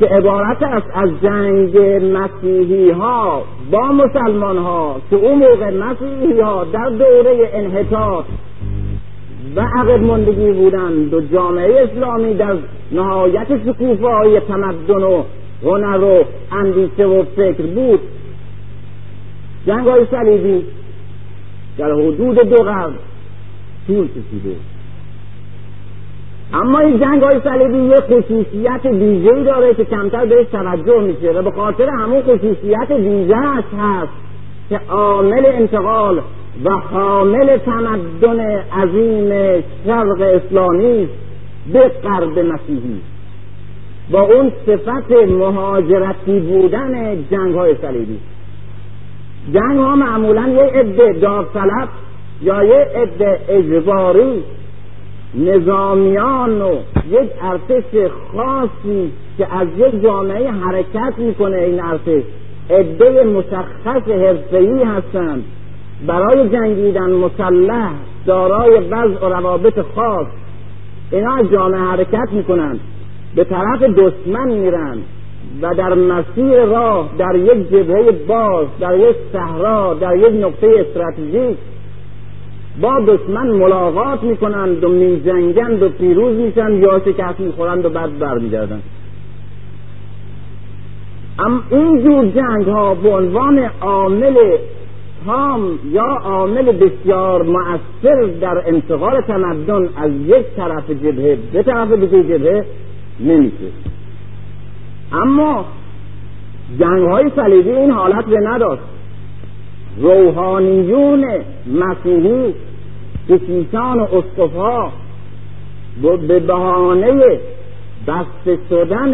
که عبارت است از جنگ مسیحی ها با مسلمان ها که اون موقع مسیحی ها در دوره انحطاط و عقب مندگی بودند و جامعه اسلامی در نهایت شکوفایی تمدن و هنر و اندیشه و فکر بود. جنگ های صلیبی در حدود دو قرن طول کشیده. اما این جنگ های صلیبی یه خصوصیت ویژه‌ای داره که کمتر بهش توجه میشه و به خاطر همون خصوصیت ویژهش هست که عامل انتقال و حامل تمدن عظیم شرق اسلامی به غرب مسیحی. با اون صفت مهاجرتی بودن جنگ های صلیبی. جنگ ها معمولا یه عده داوطلب یا یه عده اجباری نظامیان و یک ارتش خاصی که از یک جامعه حرکت می‌کنه این ارتش عده مشخص حرفهای هستند. برای جنگیدن مسلح دارای وضع و روابط خاص. اینا از جامعه حرکت می‌کنند به طرف دشمن میرن و در مسیر راه در یک جبهه باز در یک صحرا در یک نقطه استراتژیک با دشمن ملاقات می‌کنند و میجنگند و پیروز میشن یا شکست می‌خورند و بعد برمیگردند. اما این جور جنگ ها به عنوان عامل تام یا عامل بسیار مؤثر در انتقال تمدن از یک طرف جبهه به طرف دیگه جبهه نمیشه. اما جنگ های صلیبی این حالت به نداشت. روحانیون مسیحی کشیشان اسقفها به بهانه بسته شدن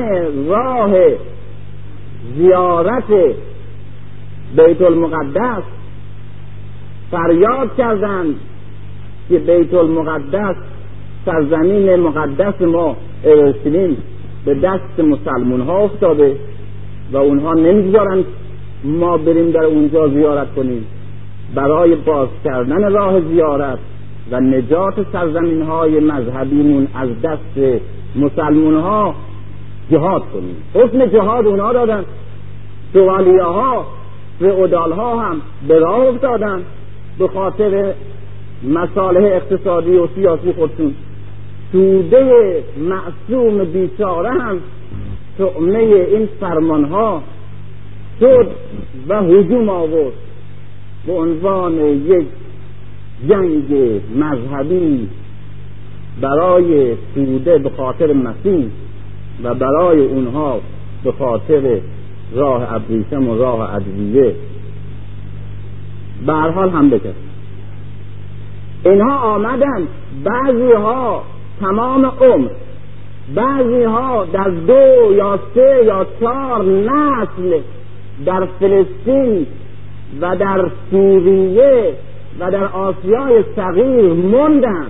راه زیارت بیت المقدس فریاد کردند که بیت المقدس سرزمین مقدس ما اورشلیم به دست مسلمون ها افتاده و اونها نمی‌گذارند ما بریم در اونجا زیارت کنیم. برای باز کردن راه زیارت و نجات سرزمین های مذهبیمون از دست مسلمون ها جهاد کنیم. حسن جهاد اونها دادن. شوالیه ها فعودال ها هم به راه افتادن به خاطر مصالح اقتصادی و سیاسی خودشون. توده معصوم بیچاره هم تعمه این فرمان ها شد و هجوم آورد به عنوان یک جنگ مذهبی برای توده به خاطر مسیح و برای اونها به خاطر راه ابریشم و راه ادویه به حال هم بکرد اینها آمدن. بعضی ها تمام عمر بعضی ها در دو یا سه یا چهار نسل در فلسطین و در سوریه و در آسیای صغیر موندن.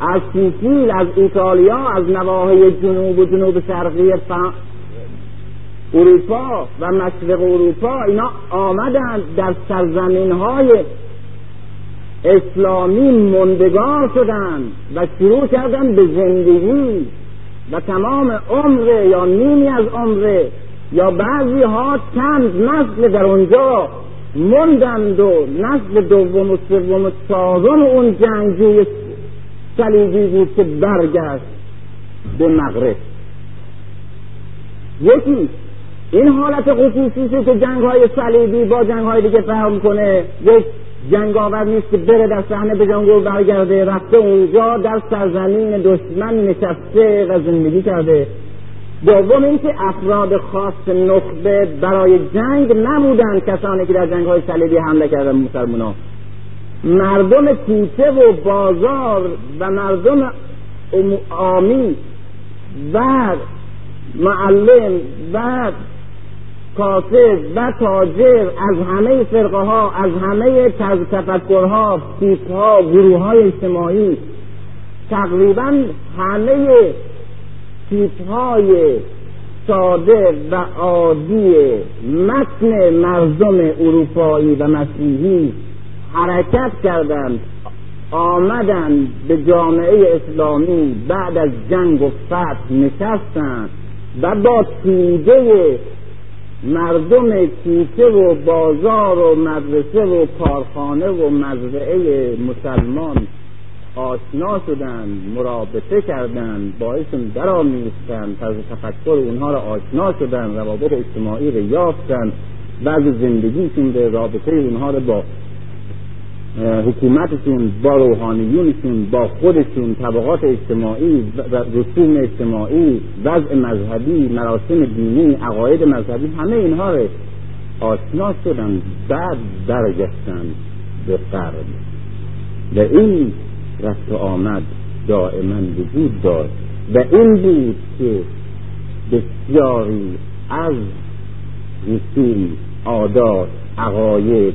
از سیسیل از ایتالیا از نواحی جنوب و جنوب شرقی اروپا و مشرق اروپا اینا آمدن در سرزمین های اسلامی مندگار شدن و شروع کردن به زندگی و تمام عمر یا نیمی از عمر یا بعضی ها چند نسل در اونجا موندند و نسل دوم و سوم و چهارم اون جنگجوی صلیبی بود که برگشت به مغرب. یکی این حالت خصوصی که جنگ های صلیبی با جنگ های دیگه فهم کنه یک جنگاور نیست که بره در صحنه به جنگ برگرده رفته اونجا در سرزمین دشمن نشسته و زندگی کرده. دوم اینکه افراد خاص نخبه برای جنگ نبودند کسانی که در جنگ های صلیبی حمله کردن مسلمان مردم کوچه و بازار و مردم آمی و معلم و کاسب و تاجر از همه فرقه ها از همه تفکرها تیپ گروه های اجتماعی تقریبا همه تیپ های ساده و عادی متن مردم اروپایی و مسیحی حرکت کردند آمدن به جامعه اسلامی بعد از جنگ و فتح نشستن و با توده مردم کوچه و بازار و مدرسه و کارخانه و مزرعه مسلمان آشنا شدن مرابطه کردن باعثشون درآمیختن طرز تفکر اونها را آشنا شدن روابط اجتماعی را یافتن بعض زندگیشون به رابطه اونها را با حکومتشون با روحانیونشون با خودشون طبقات اجتماعی رسوم اجتماعی وضع مذهبی مراسم دینی عقاید مذهبی همه اینها رو آشنا شدن بعد برگشتن به قرب و این رفت و آمد دائما وجود داشت. و این بود که بسیاری از رسوم عادات عقاید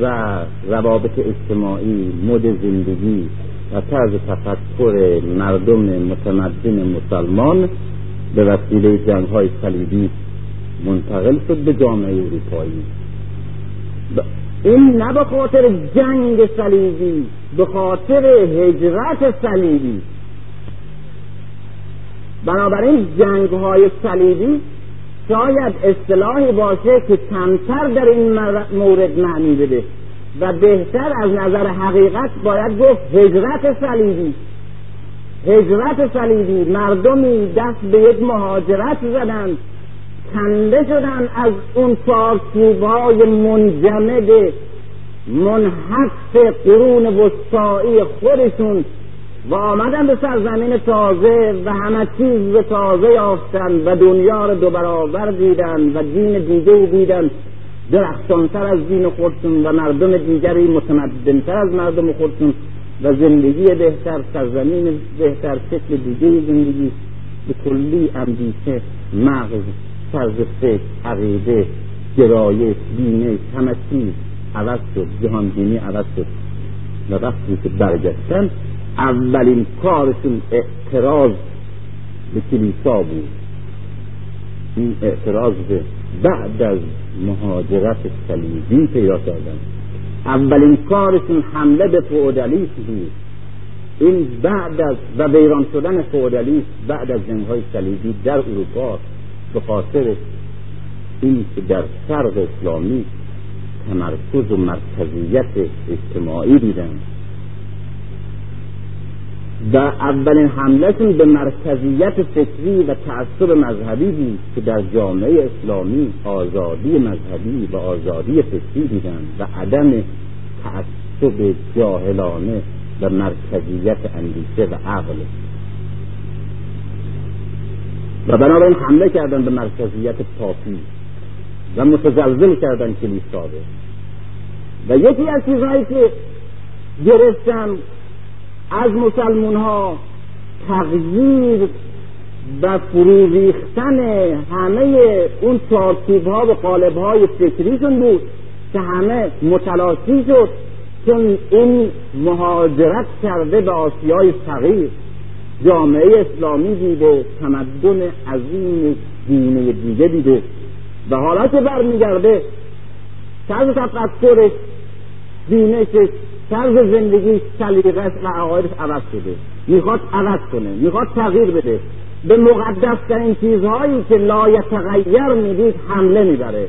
و روابط اجتماعی مد زندگی و طرز تفکر مردم متمدن مسلمان به وسیله جنگ های صلیبی منتقل شد به جامعه اروپایی. این نه به خاطر جنگ صلیبی به خاطر هجرت صلیبی. بنابراین جنگ های صلیبی شاید اصطلاحی باشه که کمتر در این مورد معنی بده و بهتر از نظر حقیقت باید گفت هجرت صلیبی. هجرت صلیبی مردمی دست به یک مهاجرت زدند کنده شدن از اون چارچوبهای منجمد منحف قرون وسطایی خودشون و آمدن به سرزمین تازه و همه چیز به تازه یافتن و دنیا رو دو برابر دیدن و دین دیگه دیدن. درختانتر از دین خودشون و مردم دیگری متمدنتر از مردم خودشون و زندگی بهتر سرزمین بهتر شکل دیگه زندگی به کلی اندیشه مغز طرز فکر عقیده گرایش بینش همه چیز. عوض شد جهان بینی عوض شد. و وقتی که برگشتن اولین کارشون اعتراض به کلیسا بود. این اعتراض به بعد از مهاجرت صلیبی پیدا کردن. اولین کارشون حمله به فئودالیسم بود. این بعد از و ویران شدن فئودالیسم بعد از جنگهای صلیبی در اروپا به خاطر این که در شرق اسلامی تمرکز و مرکزیت اجتماعی دیدن. و اولین حملهشون به مرکزیت فکری و تعصب مذهبی بود که در جامعه اسلامی آزادی مذهبی و آزادی فکری دیدن و عدم تعصب جاهلانه و مرکزیت اندیشه و عقل. و بنابراین حمله کردن به مرکزیت پاپی. و متزلزل کردن کلیسا و یکی از چیزهایی که گرفتن از مسلمون ها تغییر و فرو ریختن همه اون چارچوب ها و قالب های فکریشون بود که همه متلاشی شد چون این مهاجرت کرده به آسیای صغیر جامعه اسلامی دیده تمدن عظیم دینه دیگه دیده. حالا که برمیگرده. طرز تفکرش دینشش طرز زندگی سلیقش و عقایدش عوض شده. می‌خواد عوض کنه می‌خواد تغییر بده. به مقدسترین چیزهایی که لا یتغیر می‌دید حمله می‌بره.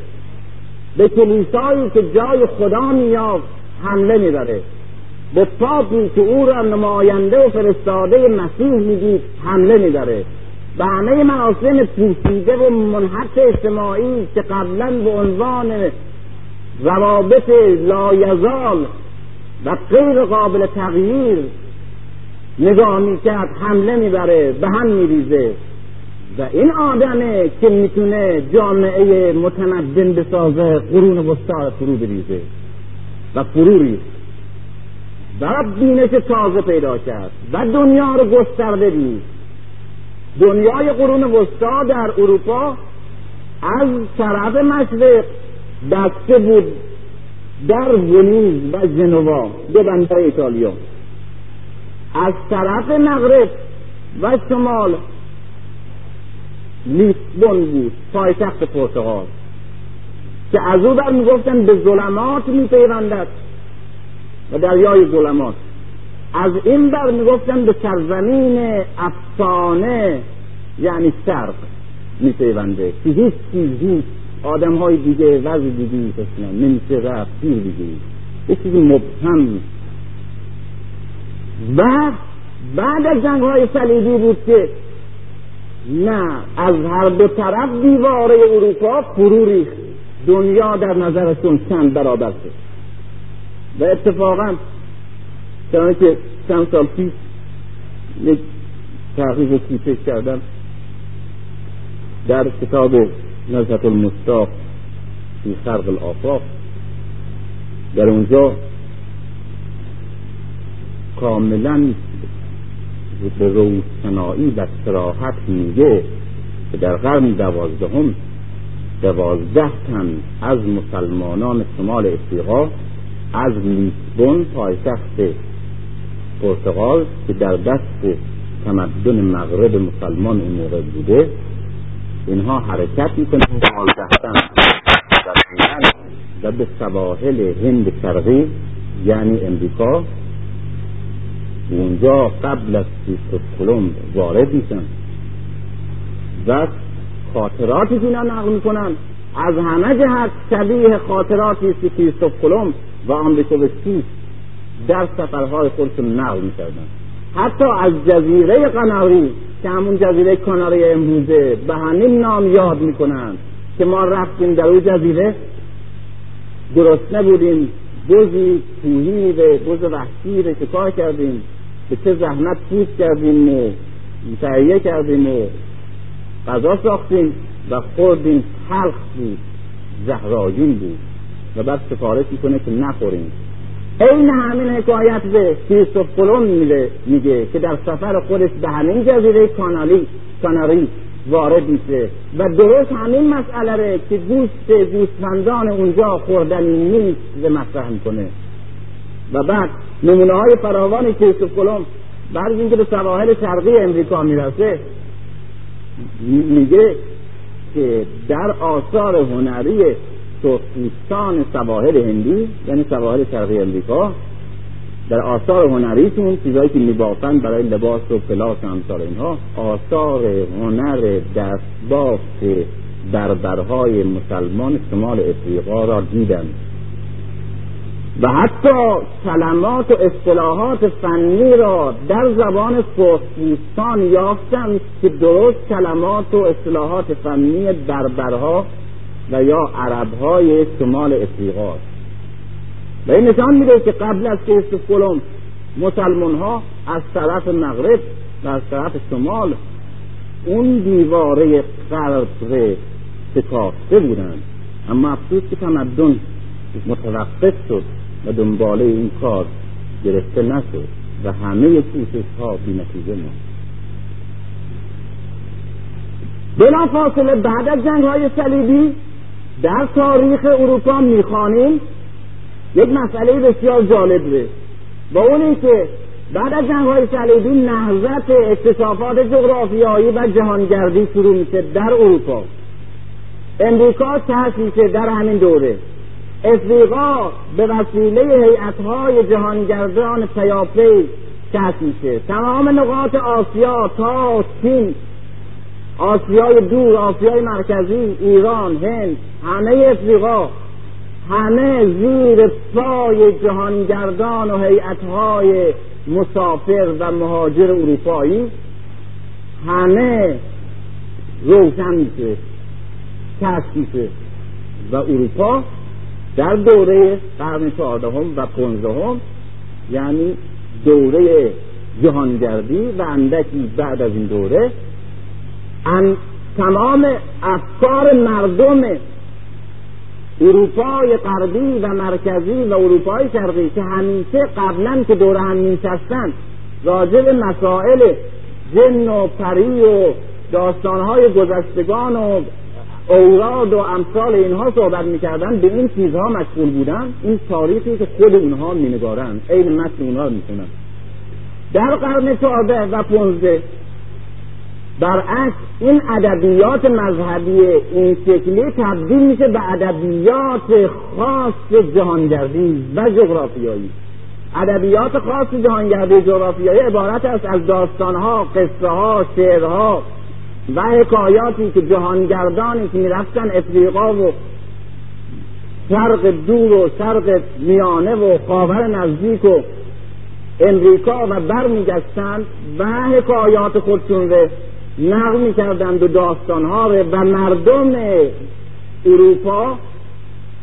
به کلیسایی که جای خدا میافت حمله می‌بره. به پاپی که او را نماینده و فرستاده مسیح می‌دید حمله می‌بره. به همه مراسم پوشیده و منحط اجتماعی که قبلا به عنوان روابط لایزال و غیر قابل تغییر نگاه می‌کرد حمله می‌بره به هم میریزه. و این آدمه که می‌تونه جامعه متمدن بسازه قرون وسطا فرو بریزه. و فرو ریخت و بینش تازه پیدا کرد. و دنیا رو گسترده دید. دنیای قرون وسطا در اروپا از طرف مشرق دسته بود در ونیز و جنوا دو بندر ایتالیا. از طرف مغرب و شمال لیسبون بود پایتخت پرتغال که از او بر به ظلمات میپیوندد و دریای ظلمات. از این بر می‌گفتن به سرزمین افسانه یعنی شرق میپیونده. که هیچ چیزی آدم های دیگه وضع دیگه اصلا نمیشه رفت دیر دیگه یه چیزی مبهم و بعد از جنگ های صلیبی بود که نه از هر دو طرف دیواره اروپا فرو ریخت. دنیا در نظرشون چند برابر شد. و اتفاقا که چند سال پیش یک تحقیق کوچک کردم در کتاب نزهت المشتاق فی خرق الافاق. در اونجا کاملا به روشنایی و سراحت میگه که در قرن دوازدهم دوازده تن از مسلمانان شمال افریقا از لیسبون پایتخت پرتغال که در دست تمدن مغرب مسلمان اون موقع بوده اینها حرکت می‌کنن و به سواحل هند شرقی یعنی امریکا اونجا قبل از کریستوف کلمب وارد میشن. و خاطراتی که اینا نقل می‌کنن. از همه جهت شبیه خاطراتی است که کریستوف کلمب و آمریکوسکی در سفرهای خودشون نقل می‌کردن. حتی از جزیره قناری که همون جزیره کاناری امروزه به همین نام یاد می‌کنن که ما رفتیم در اون جزیره درست نبودیم. بزی کوهی به بز وحشی رو شکار کردیم. به چه زحمت پوست کردیم و تهیه کردیم و غذا ساختیم و خوردیم. تلخ بود زهراجین بود و بعد سفارش می‌کنه که نخوریم. این همین حکایت به کریستوف کلم میگه که در سفر خودش به همین جزیره کانالی کاناری وارد میشه و درست همین مسئله ره که گوشت گوسفندان اونجا خوردنی نیست به مطرح می‌کنه. و بعد نمونه های فراوانی کریستوف کلم بعد اینکه به سواحل شرقی امریکا می‌رسه میگه که در آثار هنری سرخپوستان سواحل هندی یعنی سواحل شرقی امریکا در آثار هنریشون چیزهایی که میبافند برای لباس و پلاس و امثال اینها آثار هنر دستبافت بربرهای مسلمان شمال افریقا را دیدند و حتی کلمات و اصطلاحات فنی را در زبان سرخپوستان یافتند که درست کلمات و اصطلاحات فنی بربرها و یا عربهای شمال افریقا. و این نشان میده که قبل از کریستوف کلم مسلمان ها از طرف مغرب و از طرف شمال اون دیواره غرب شکافته بودند. اما افسوس که تمدن متوقف شد و دنباله این کار گرفته نشد و همه کوشش ها بی نتیجه ماند. بلا فاصله بعد از جنگ های صلیبی در تاریخ اروپا می‌خوانیم یک مسئله بسیار جالبه. با اون که بعد از جنگ های صلیبی نهضت اکتشافات جغرافیایی و جهانگردی شروع میشه در اروپا. امریکا تحصیل در همین دوره. افریقا به وسیله هیئتهای جهانگردان پیاپی تأسیسه تمام نقاط آسیا تا چین آسیای دور آسیای مرکزی ایران هند همه افریقا همه زیر پای جهانگردان و هیئتهای مسافر و مهاجر اروپایی همه روشن میشه تأسیسه و اروپا در دوره قرن چهاردهم و پانزدهم یعنی دوره جهانگردی و اندکی بعد از این دوره ان تمام افکار مردم اروپای غربی و مرکزی و اروپای شرقی که همیشه قبلا که دور هم نشستن راجع مسائل جن و پری و داستانهای گذشتگان و اوراد و امثال اینها صحبت می‌کردن به این چیزها مشغول بودن. این تاریخی که خود اونها مینگارن. عین متن اونها می‌کنن در قرن چهارده و پونزده برعکس این ادبیات مذهبی این شکلی تبدیل میشه به ادبیات خاص جهانگردی و جغرافیایی. ادبیات خاص جهانگردی جغرافیایی عبارت است از داستانها قصه ها شعرها و حکایاتی که جهانگردانی که می‌رفتن افریقا و شرق دور و شرق میانه و خاور نزدیک و امریکا و برمیگشتند و حکایات خودشون رو نقل می‌کردند و داستانها رو و مردم اروپا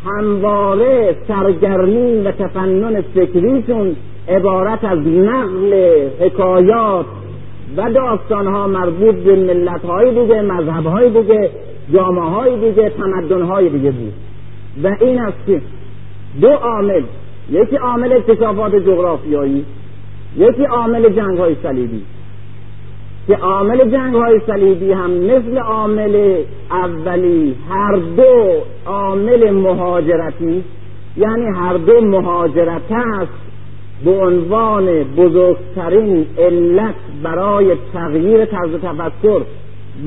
همواره سرگرمی و تفنن فکریشون عبارت از نقل حکایات و داستانها مربوط به ملتهای دیگه مذهبهای دیگه جامعه های دیگه تمدنهای دیگه بود. و این است که دو عامل یکی عامل اکتشافات جغرافیایی یکی عامل جنگ های صلیبی. که عامل جنگ های صلیبی هم مثل عامل اولی هر دو عامل مهاجرتی یعنی هر دو مهاجرت است به عنوان بزرگترین علت برای تغییر طرز تفکر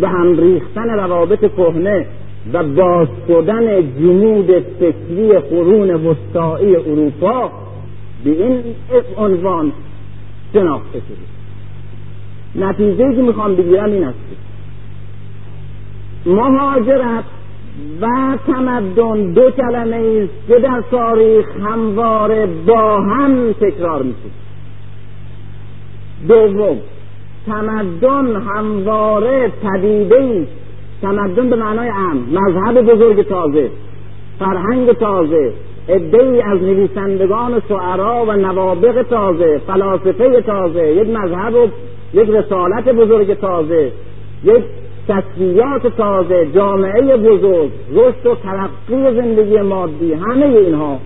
و هم ریختن روابط کهنه و باز شدن جنود فکری قرون وسطایی اروپا به این عنوان شناخته شده. نتیجه که می‌خوام بگیرم این است. مهاجرت و تمدن دو کلمه است که در تاریخ همواره با هم تکرار میشه دوم تمدن همواره پدیده است. تمدن به معنای ام مذهب بزرگ تازه فرهنگ تازه ای از نویسندگان شعرا و نوابق تازه فلاسفه تازه یک مذهب و یک رسالت بزرگ تازه یک تسلیات تازه جامعه بزرگ رشد و ترقی زندگی مادی همه اینها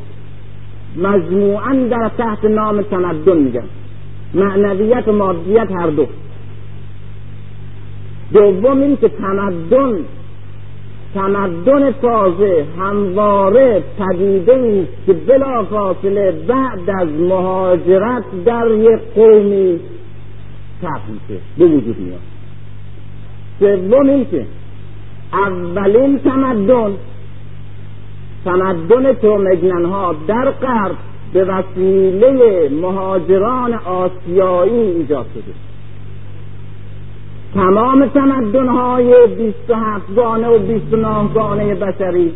مجموعا در تحت نام تمدن میگن. معنویت و مادیت هر دو. دوم این که تمدن تمدن تازه همواره پدیده است که بلافاصله بعد از مهاجرت در یک قومی تب میشه. به وجود میاد. سوم این که اولین تمدن تمدن تومگنن ها در غرب به وسیله مهاجران آسیایی ایجاد شده. تمام تمدن های بیست و هفت گانه و بیست و نه گانه بشری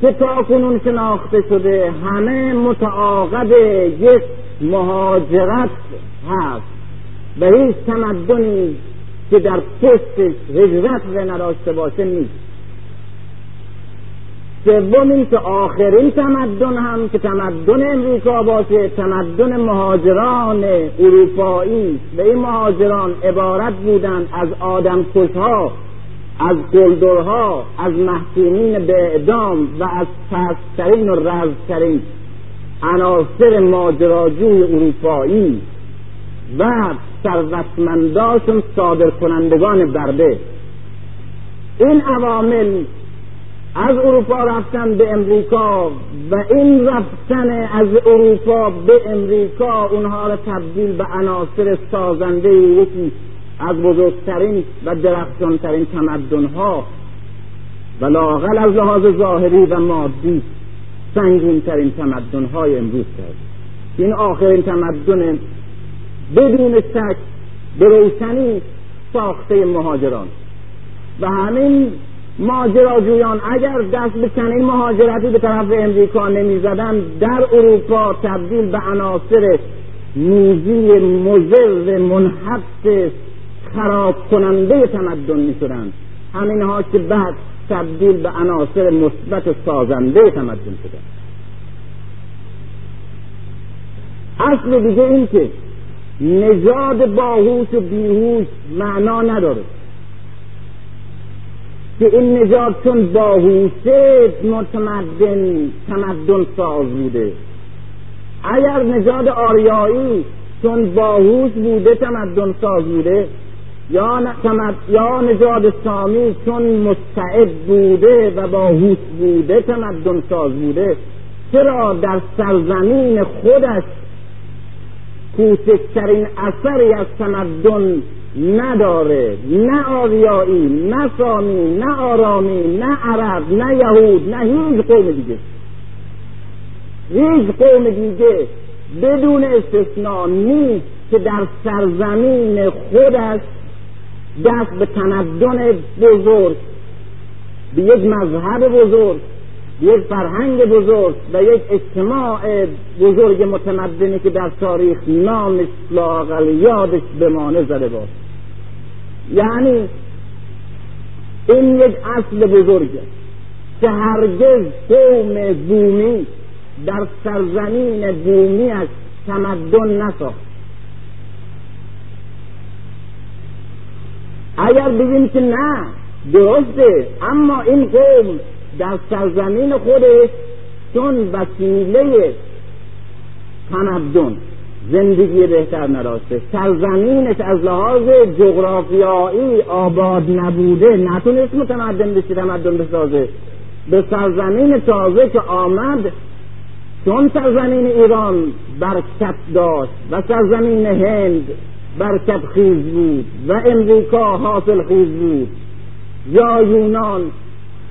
که تا کنون شناخته شده همه متعاقب یک مهاجرت هست. به هیچ تمدنی که در پشتش هجرت و نداشته باشه نیست. سوم این که آخرین تمدن هم که تمدن امریکا باشه تمدن مهاجران اروپایی. به این مهاجران عبارت بودند از آدم کشها از گلدرها از محکومین به اعدام و از پسترین و رزترین عناصر ماجراجوی اروپایی. و ثروتمنداشون صادر کنندگان برده. این عوامل از اروپا رفتن به امریکا و این رفتن از اروپا به امریکا اونها را تبدیل به عناصر سازنده یکی از بزرگترین و درخشانترین تمدنها. و لاقل از لحاظ ظاهری و مادی سنگینترین تمدنهای امروز کرد این آخرین تمدن بدون شک به روشنی ساخته مهاجران. و همین ماجراجویان اگر دست به چنین مهاجرتی به طرف امریکا نمی‌زدن در اروپا تبدیل به عناصر موزی مزر منحط خراب کننده تمدن می شدند همینها که بعد تبدیل به عناصر مثبت سازنده تمدن شدند. اصل دیگه این که نژاد باهوش و بیهوش معنا نداره. که این نژاد چون باهوشه متمدن تمدن ساز بوده. اگر نژاد آریایی چون باهوش بوده تمدن ساز بوده. یا. یا نژاد سامی چون مستعد بوده و باهوش بوده تمدن ساز بوده. چرا در سرزمین خودش کوچکترین اثری از تمدن نداره. نه آریایی نه سامی نه آرامی نه عرب نه یهود نه هیچ قوم دیگه. هیچ قوم دیگه بدون استثنا نیست که در سرزمین خودش دست به تمدن بزرگ به یک مذهب بزرگ یک فرهنگ بزرگ و یک اجتماع بزرگ متمدنی که در تاریخ نامش لاقل یادش بمانه زده باشد یعنی این یک اصل بزرگه که هرگز قوم بومی در سرزمین بومیش تمدن نساخت. اگر بگیم که نه درسته اما این قوم در سرزمین خودش چون وسیله تمدن زندگی بهتر نداشته سرزمینش از لحاظ جغرافیایی آباد نبوده نتونست متمدن بشه تمدن بسازه. به سرزمین تازه که آمد چون سرزمین ایران برکت داشت و سرزمین هند برکت خیز بود و امریکا حاصل خیز بود یا یونان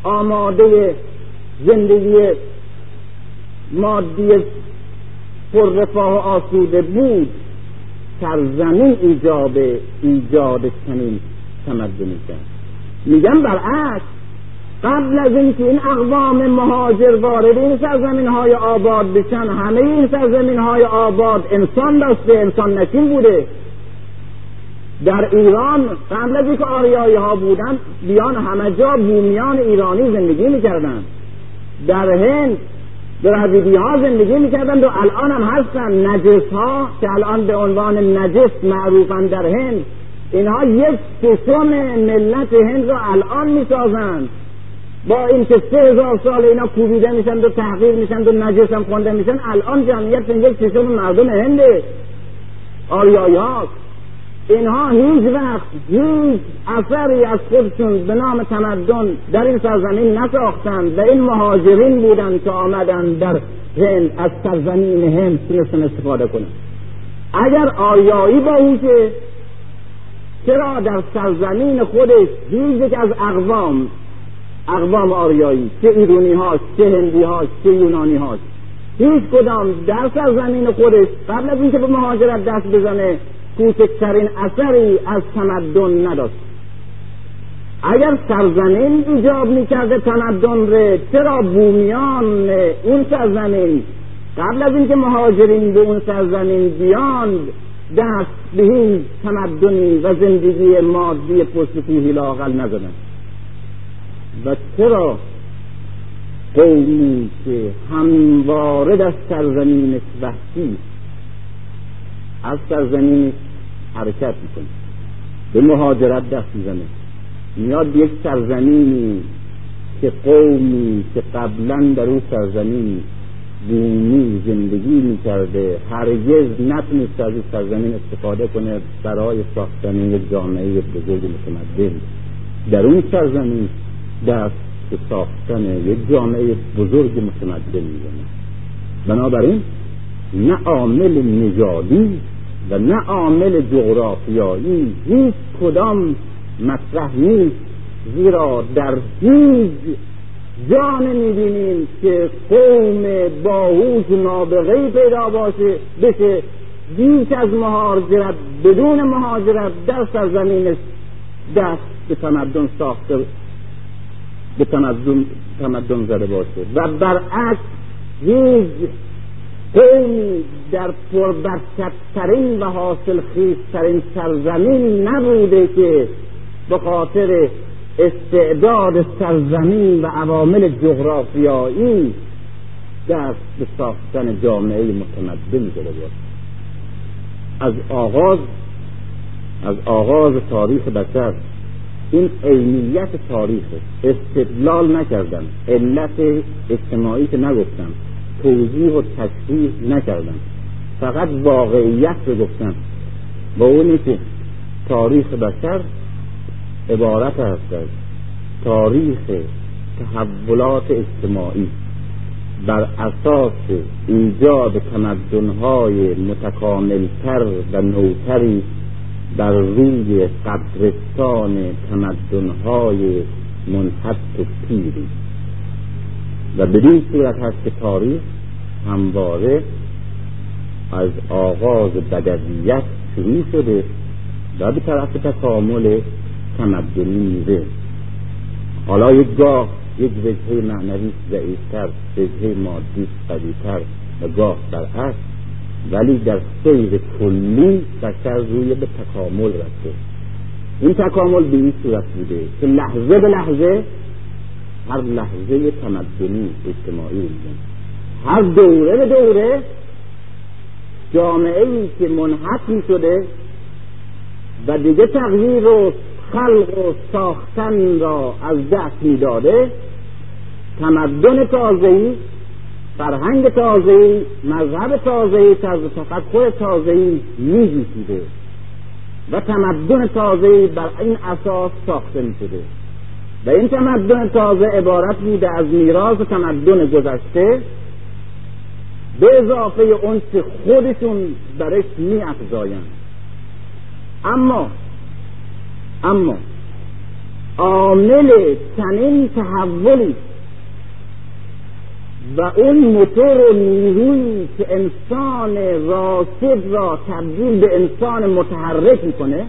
آماده زندگی مادی پررفاه و آسوده بود سرزمین ایجاب ایجاد چنین تمدنی کرد. میگم برعکس قبل از اینکه این اقوام مهاجر وارد این سرزمین های آباد بشن همه این سرزمین های آباد انسان داشته انسان نشین بوده. در ایران قبل از اینکه آریایی ها بودن بیان همه جا بومیان ایرانی زندگی می‌کردن. در هند دراویدی ها زندگی می‌کردن و الان هم هستن نجس ها که الان به عنوان نجس معروفن در هند. اینها یک سیستم ملت هند را الان می‌سازند با اینکه سه هزار سال اینا کوبیده میشن و تحقیر میشن و نجس هم خونده میشن الان جمعیت یک سیستم مردم هنده. آریایی هاست اینها هیچ وقت هیچ اثری از خودشون به نام تمدن در این سرزمین نساختند و این مهاجرین بودند که آمدن در هند از سرزمین هند تونستن استفاده کنند. اگر آریایی باهوشه چرا در سرزمین خودش هیچ یک از اقوام اقوام آریایی چه ایرونی هاست چه هندی هاست چه یونانی هاست هیچ کدام در سرزمین خودش قبل از اینکه به مهاجرت دست بزنه کوچکترین اثری از تمدن نداشت. اگر سرزمین ایجاب می‌کرده تمدن ره چرا بومیان اون سرزمین؟ قبل از اینکه مهاجرین به اون سرزمین بیان دست به این تمدنی و زندگی مادی پستکوهی لاقل نزدن. و چرا قومی که همواره در سرزمین وحشی از سرزمین حرکت می‌کنه. به مهاجرت دست می‌زنه. میاد یک سرزمینی که قومی که قبلا در اون سرزمین بومی زندگی می‌کرده هرگز نتونست از این سرزمین استفاده کنه برای ساختن یک جامعه بزرگ متمدن. در اون سرزمین دست به ساختن یک جامعه بزرگ متمدن می‌زنه. بنابراین نه عامل نژادی و نه عامل جغرافیایی. هیچ کدام مطرح نیست. زیرا در هیچ جا نمی‌بینیم که قوم باهوش نابغه پیدا باشه. بشه بیش از مهاجرت بدون مهاجرت در سرزمینش دست به تمدن ساخته به تمدن, تمدن زده باشه. و برعکس هیچ قومی در پربرکتترین و حاصل خیزترین سرزمین نبوده که به خاطر استعداد سرزمین و عوامل جغرافیایی دست به ساختن جامعه متمدن شده بود از آغاز از آغاز تاریخ بشر این عینیت تاریخ استدلال نکردن علت اجتماعی که نگفتم. توضیح و تشریح نکردن فقط واقعیت رو گفتن با اونی که تاریخ بشر عبارت هست از تاریخ تحولات اجتماعی. بر اساس ایجاد تمدنهای متکاملتر و نوتری بر روی قبرستان تمدنهای منحط پیری. و بدین صورت هست که تاریخ همواره از آغاز بدویت شروع شده و به طرف تکامل تمدنی میره حالا یک گاه یک وجهه معنوی ضعیفتر وجهه مادی قویتر و گاه برعکس ولی در سیر کلی بشر روی به تکامل رفته. این تکامل به این صورت بوده که لحظه به لحظه هر لحظه تمدنی اجتماعی بودن هر دوره به دوره جامعه ای که منحط می شده و دیگه تغییر و خلق و ساختن را از دست می داده تمدن تازهی فرهنگ تازهی مذهب تازهی طرز تفکر تازهی میجوشیده و تمدن تازهی بر این اساس ساخته می شده و این تمدن تازه عبارت بوده از میراث تمدن گذشته به اضافه اون که خودشون برش می افزایند اما اما عامل چنین تحولی و اون موتور و که انسان راسد را تبدیل به انسان متحرک می‌کنه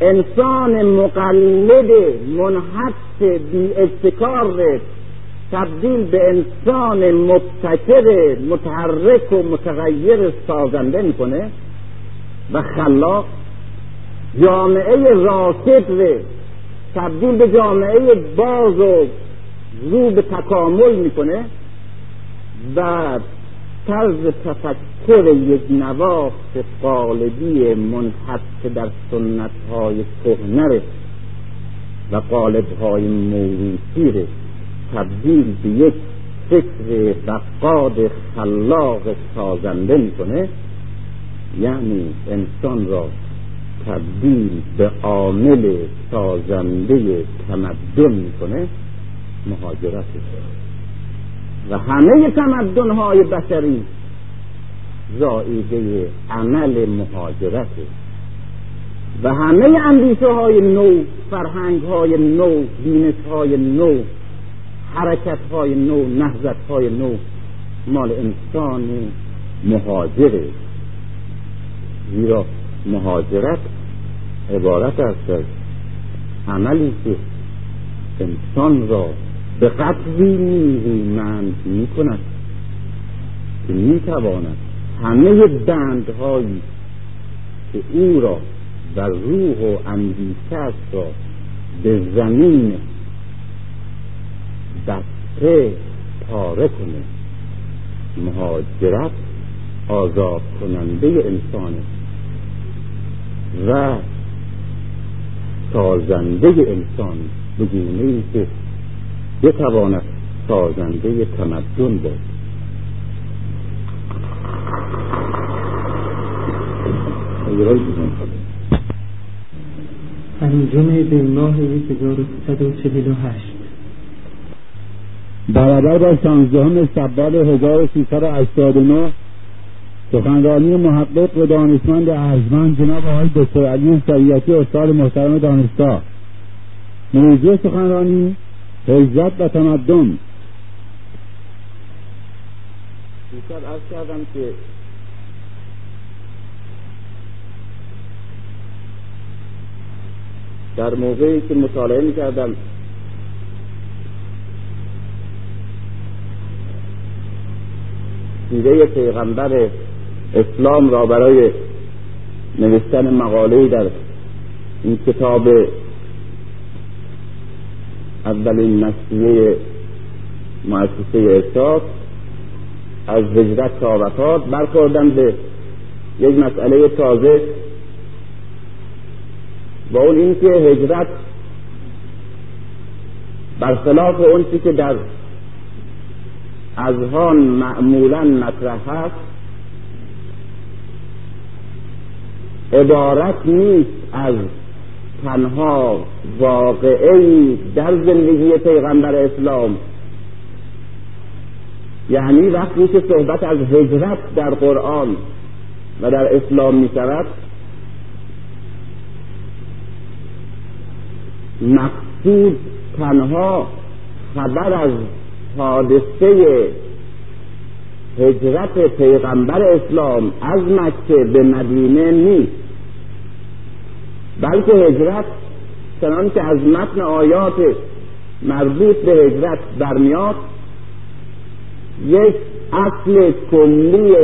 انسان مقلد منحط بی تبدیل به انسان مبتکر متحرک و متغیر سازنده می‌کنه و خلاق جامعه راسد تبدیل به جامعه باز و رو به تکامل می‌کنه و طرز تفکر یک نواخت قالبی منحط در سنت های و قالب های موروثی تبدیل به یک فکر وقاد خلاق سازنده می‌کنه یعنی انسان را تبدیل به عامل سازنده تمدن می‌کنه مهاجرت. و همه تمدن های بشری زائیده عمل مهاجرت. و همه اندیشه های نو فرهنگ های نو بینش های نو حرکت های نو نهزت های نو مال انسان مهاجره. زیرا مهاجرت عبارت است از عملی که انسان را به قدری نیرومند می کند که می تواند همه بندهایی که او را و روح و اندیشش را به زمین بسته پاره کنه. مهاجرت آزاد کننده انسانه. و سازنده انسان به گونه که بتواند سازنده تمدن بود. انجام به ماه 1348 برابر با شانزدهم سبال 1389 سخنرانی محقق و دانشمند ارجمند جناب آقای دکتر علی سریعتی استاد محترم دانشگاه. موضوع سخنرانی هجرت و تمدن. دیشب عرض کردم که در موقعی که مطالعه می سیره پیغمبر اسلام را برای نوشتن مقاله در این کتاب اولین نشریه مؤسسه ارشاد از هجرت تا وفات برخوردم به یک مسئله تازه با اون اینکه هجرت برخلاف اون که در اذهان معمولا مطرح هست عبارت نیست از تنها واقعی در زندگی پیغمبر اسلام. یعنی وقتی که صحبت از هجرت در قرآن و در اسلام می شود مقصود تنها خبر از حادثه هجرت پیغمبر اسلام از مکه به مدینه نیست. بلکه هجرت چنان که از متن آیات مربوط به هجرت برمیاد یک اصل کلی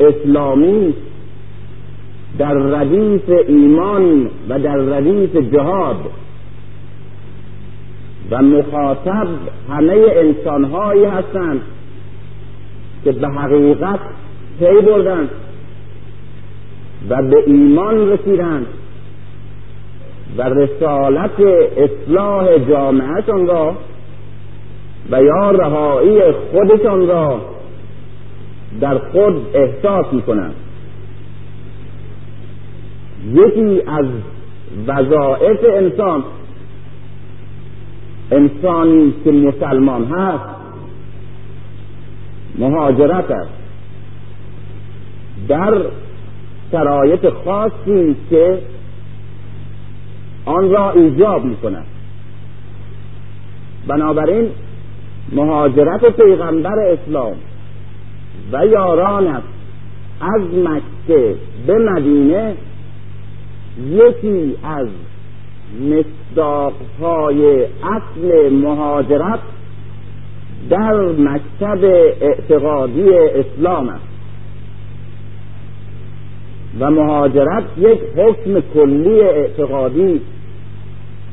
اسلامی در ردیف ایمان و در ردیف جهاد. و مخاطب همه انسانهایی هستند که به حقیقت پی بردند و به ایمان رسیدند و رسالت اصلاح جامعهشان را و یا رهایی خودشان را در خود احساس می‌کنند. یکی از وظائف انسان انسانی که مسلمان هست مهاجرت است. در شرایط خاصی که آن را ایجاب می کند بنابراین مهاجرت پیغمبر اسلام و یارانش از مکه به مدینه یکی از مصداقهای اصل مهاجرت در مکتب اعتقادی اسلام است. و مهاجرت یک حکم کلی اعتقادی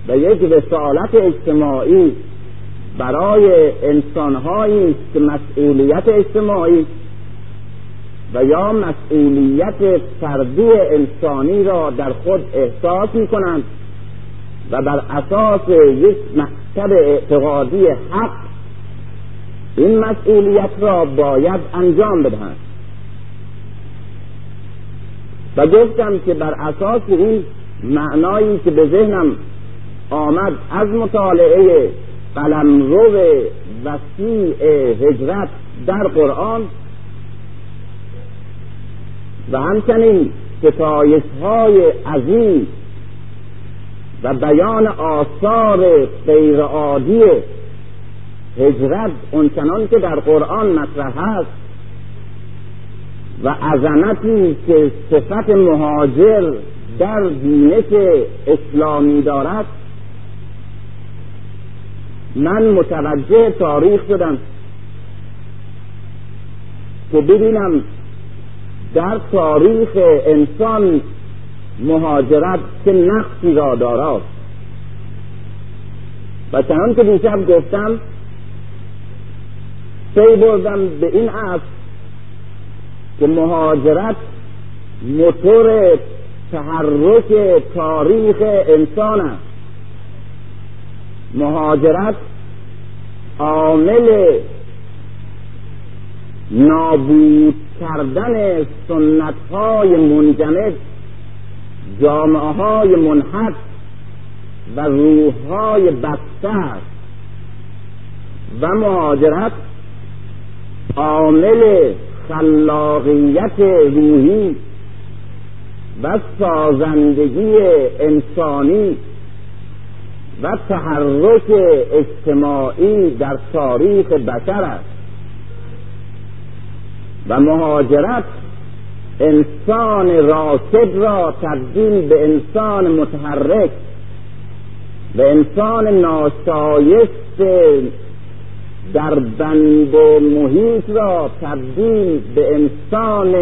و یک رسالت اجتماعی برای انسانهایی است که مسئولیت اجتماعی و یا مسئولیت فردی انسانی را در خود احساس می کنند و بر اساس یک مکتب اعتقادی حق این مسئولیت را باید انجام بدهند. و گفتم که بر اساس این معنایی که به ذهنم آمد از مطالعه قلمرو وسیع هجرت در قرآن و همچنین ستایش های عظیم و بیان آثار غیرعادی هجرت اونچنان که در قرآن مطرح است و عظمتی که صفت مهاجر در دینش اسلامی دارد. من متوجه تاریخ شدم که ببینم در تاریخ انسان مهاجرت که نقصی را دارد. و چنان که دیشب گفتم پی بردم به این اصل که مهاجرت موتور تحرک تاریخ انسان است. مهاجرت عامل نابود کردن سنت های منجمد جامعه های منحط و روح های بسته و مهاجرت عامل خلاقیت روحی و سازندگی انسانی و تحرک اجتماعی در تاریخ بشر است. و مهاجرت انسان راکد را تبدیل به انسان متحرک به انسان ناشایست در بند محیط را تبدیل به انسان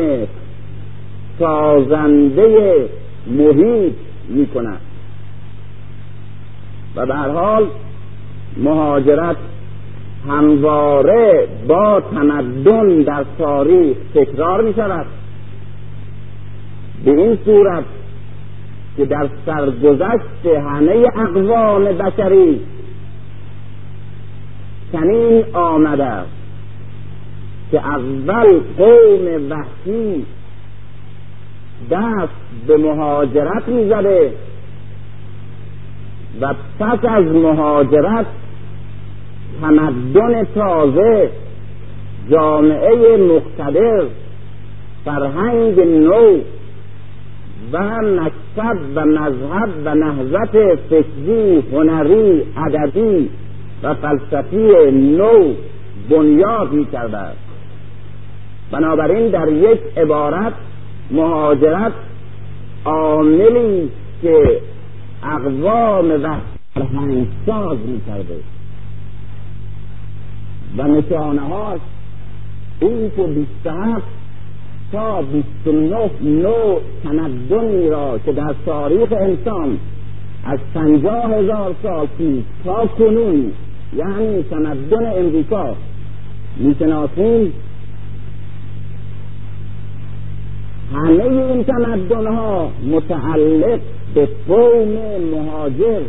سازنده محیط می کند و هر حال مهاجرت همواره با تمدن در تاریخ تکرار می شود به این صورت که در سرگذشت همه اقوام بشری چنین آمده که اول قوم وحشی دست به مهاجرت می‌زده و پس از مهاجرت تمدن تازه جامعه مقتدر فرهنگ نو و مکتب و مذهب و نهضت فکری هنری ادبی و فلسفی نو بنیاد می کرده است. بنابراین در یک عبارت مهاجرت عاملی که اقوام و فرهنگ ساز می کرده و نشانه هاست این که بیست تا بیست و نه نوع تمدنی را که در تاریخ انسان از پنجاه هزار سال پیش تا کنون یعنی تمدن امریکا می‌شناسیم. همه این تمدن ها متعلق به قوم مهاجر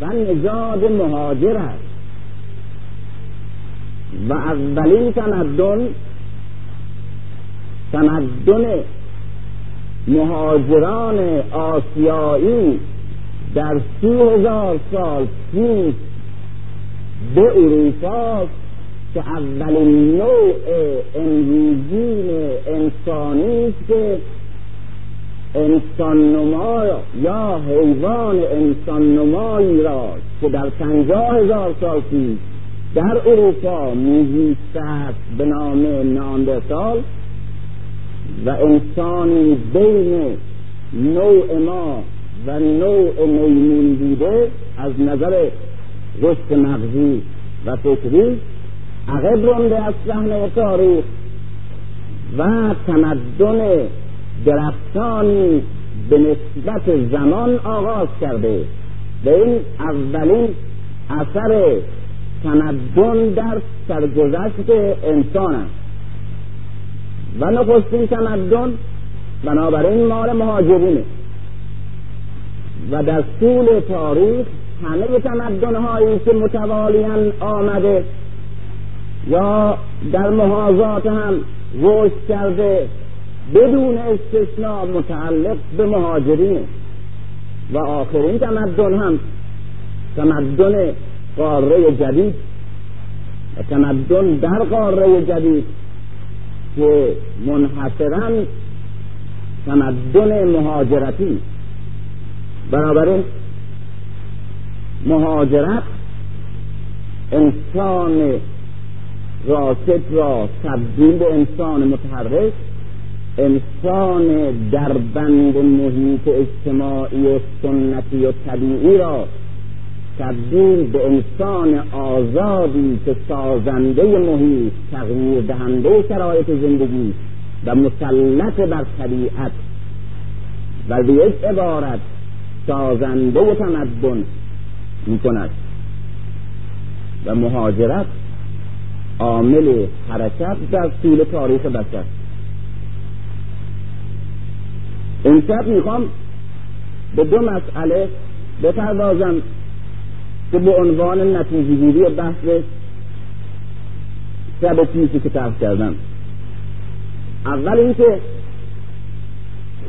و نژاد مهاجر است. و اولین تمدن تمدن مهاجران آسیایی در سی هزار سال پیش به اروپا که اولین نوع امروزین انسانی است که انسان نما یا حیوان انسان نمایی را که در پنجاه هزار سال پیش در اروپا میزیسته است به نام ناندرتال و انسانی بین نوع ما و نوع میمون بوده از نظر رشد مغزی و فکری عقب رونده از صحنه تاریخ و تمدن درختانی به نسبت زمان آغاز کرده. به این اولین اثر تمدن در سرگذشت انسان است. و نخستین تمدن بنابراین مال مهاجرینه. و در طول تاریخ همه تمدن هایی که متوالیان آمده یا در محاضات هم رشد کرده بدون استثناء متعلق به مهاجرینه. و آخرین تمدن هم تمدن قاره جدید و تمدن در قاره جدید که منحصرا تمدن مهاجرتی. بنابراین مهاجرت انسان راکت را تبدیل به انسان متحرک انسان در بند محیط اجتماعی و سنتی و طبیعی را تبدیل به انسان آزادی که سازنده محیط تغییر دهنده شرایط زندگی و مسلط بر طبیعت و به یک عبارت سازنده تمدن می کند و مهاجرت عامل حرکت در طول تاریخ بشر. امشب می‌خوام به دو مسئله بپردازم. که به عنوان نتیجه گیری بحث شب پیشی که طرح کردم. اول اینکه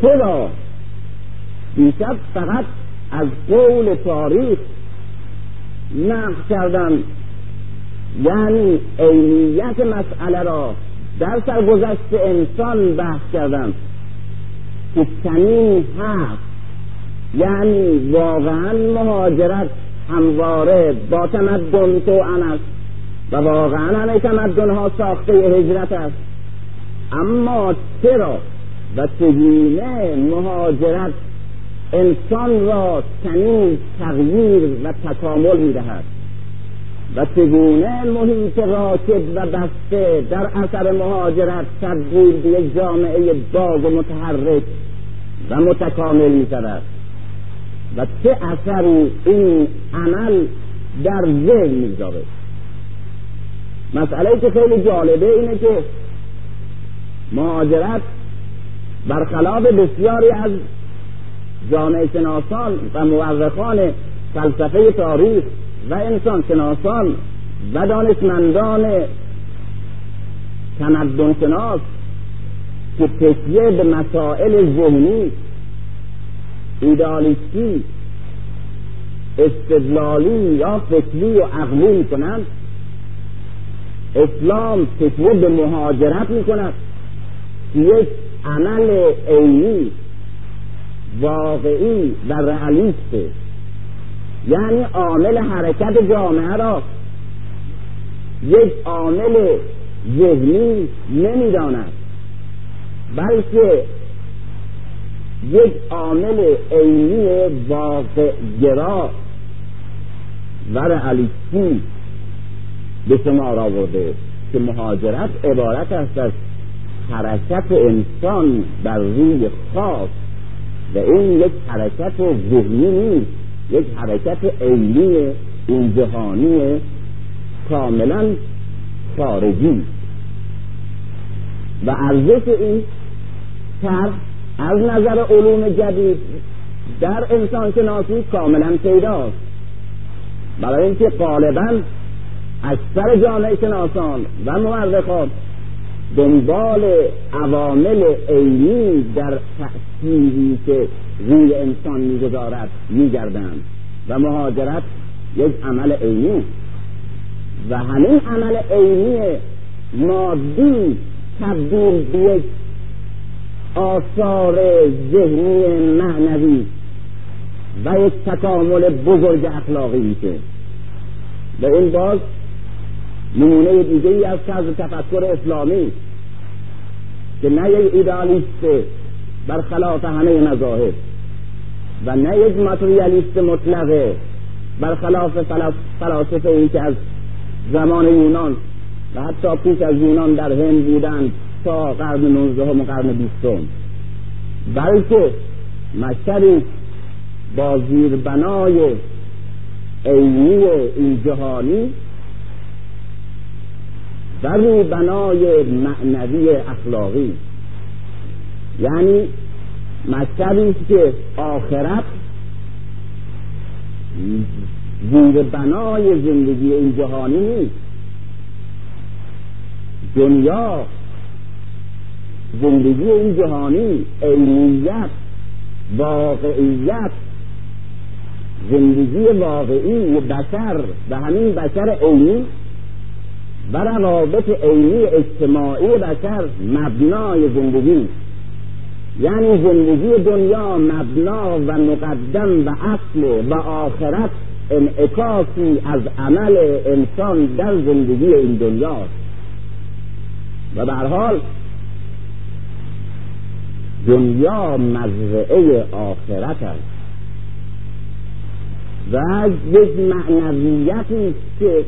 چرا دیشب فقط از قول تاریخ نقل کردم. یعنی عینیت مسئله را در سرگذشت انسان بحث کردم. که چنین هست یعنی واقعا مهاجرت همواره با تمدن تو است و واقعا همه تمدن ها ساخته هجرت است. اما چرا و چگونه مهاجرت انسان را چنین تغییر و تکامل می‌دهد؟ و چگونه محیط راکد و بسته در اثر مهاجرت تبدیل به یک جامعه باز و متحرک و متکامل می شود و چه اثری این عمل در ذهن می‌گذاره مسئله که خیلی جالبه اینه که مهاجرت برخلاف بسیاری از جامعه شناسان و مورخان فلسفه تاریخ و انسان شناسان و دانشمندان تمدن شناس که تکیه به مسائل ذهنی ایدالیستی استدلالی یا فکری و عقلی کنند. اسلام تکیه به مهاجرت می کند یک عمل عینی واقعی و رئالیسته یعنی عامل حرکت جامعه را. یک عامل ذهنی نمی‌داند. بلکه یک عامل عینی واقع گرا و رئالیستی به شمار آورده که مهاجرت عبارت است از حرکت انسان بر روی خاص و این یک حرکت ذهنی نیست یک حرکت عینی این جهانی کاملا خارجی. و ارزش این طرح از نظر علوم جدید در انسان شناسی کاملا پیداست. برای اینکه غالبا اکثر جامعه شناسان و مورخان دنبال عوامل عینی در تأثیری که روی انسان می‌گذارد میگردند و مهاجرت یک عمل عینی و همین عمل عینی مادی تبدیل به یک آثار ذهنی معنوی و یک تکامل بزرگ اخلاقی میشه. و این باز نمونه دیگه ای از طرز تفکر اسلامی که نه یک ایدالیست برخلاف همه مذاهب و نه یک ماتریالیست مطلقه برخلاف فلاسفه ای که از زمان یونان و حتی پیش از یونان در هند بودند. تا قرن نوزدهم و قرن بیستم. بلکه مشتری با زیربنای عینی این جهانی و رو بنای معنوی اخلاقی. یعنی است که آخرت زیر بنای زندگی این جهانی نیست. دنیا زندگی این جهانی عینیت واقعیت. زندگی واقعی بشر و همین بشر عینی و روابط عینی اجتماعی بشر مبنای زندگی. یعنی زندگی دنیا مبنا و مقدم و اصل و آخرت انعکاسی از عمل انسان در زندگی این دنیا. و به حال دنیا مزرعه آخرت است. و یک معنویتی که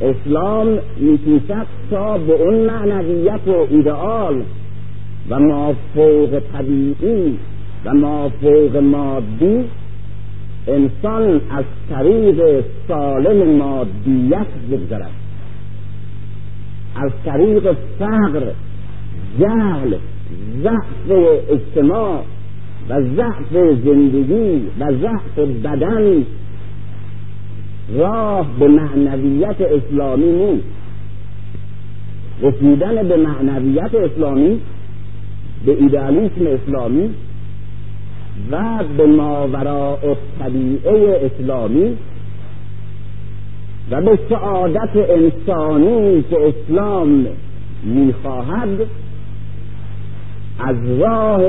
اسلام میکوشد تا به اون معنویت و ایدئال و مافوق طبیعی و مافوق مادی انسان از طریق سالم مادیت بگذرد. از طریق فقر جهل ضعف اجتماع و ضعف زندگی و ضعف بدن راه به معنویت اسلامی نیست. رسیدن به معنویت اسلامی به ایدالیسم اسلامی و به ماوراء طبیعه اسلامی و به سعادت انسانی که اسلام می‌خواهد از راه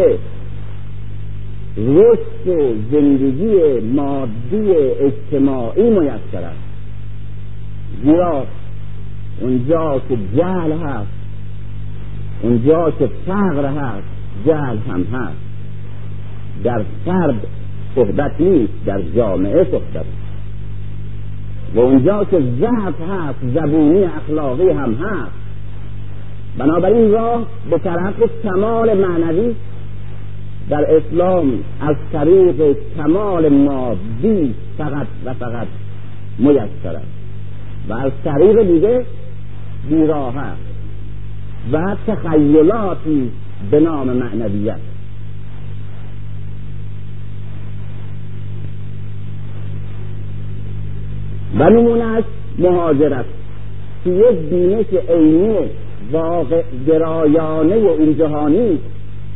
رشد زندگی مادی اجتماعی میسر است. زیرا اونجا که جهل هست اونجا که فقر هست جهل هم هست. در فرد صحبت نیست در جامعه صحبت و اونجا که ضعف هست زبونی اخلاقی هم هست. بنابراین راه به طرف کمال معنوی در اسلام از طریق کمال مادی فقط و فقط میسر است و از طریق دیگه بیراه و تخیلاتی به نام معنویت و نمونهش مهاجرت. که یک بینش عینی واقع گرایانه این جهانی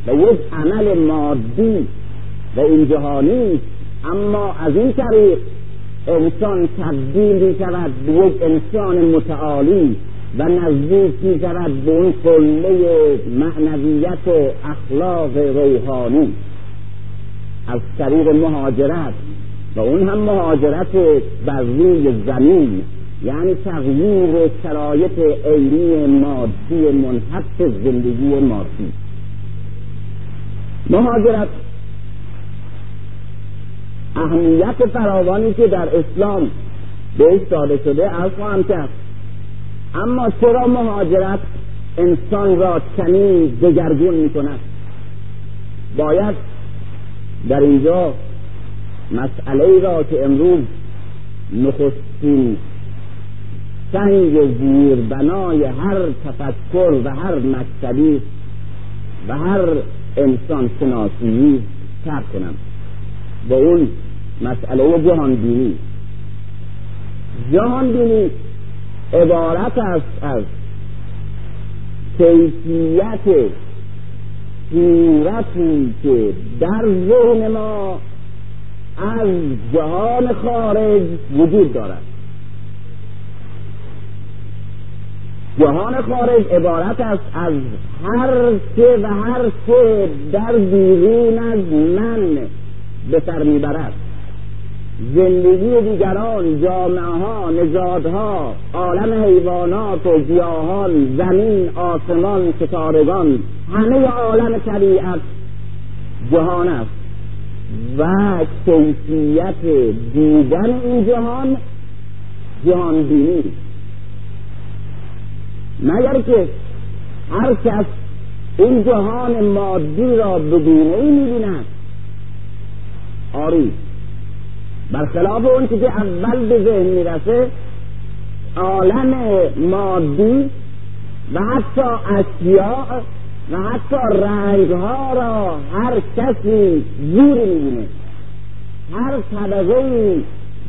و یک عمل مادی و این جهانی اما از این طریق انسان تبدیل می شود به یک انسان متعالی و نزدیک می شود به اون کله معنویت و اخلاق روحانی. از طریق مهاجرت. و اون هم مهاجرت بر روی زمین. یعنی تغییر شرایط عینی مادی منحط زندگی مادی. مهاجرت اهمیت فراوانی که در اسلام بهش داده شده از خواهم کرد. اما چرا مهاجرت انسان را کمی دگرگون می کند باید در اینجا مسئله را که امروز نخستین سنگ زیر بنای هر تفکر و هر مکتبی و هر انسان شناسی ترک کنم. با اون مسئله جهان بینی جهان بینی عبارت است از کیفیت صورتی که در ذهن ما از جهان خارج وجود دارد. جهان خارج عبارت است از هر چه و هر چه در بیرون از من به سر می‌برد. زندگی دیگران جامعه ها نژادها عالم حیوانات و گیاهان زمین آسمان ستارگان همه عالم طبیعت جهان است. و کیفیت دیدن این جهان جهان بینی مگر که هر کس این جهان مادی را به گونه ای می‌بیند. آری برخلاف اون که اول به ذهن می‌رسه عالم مادی و حتی اشیاء و حتی رنگ ها را هر کسی جوری می‌بینه. هر طبقه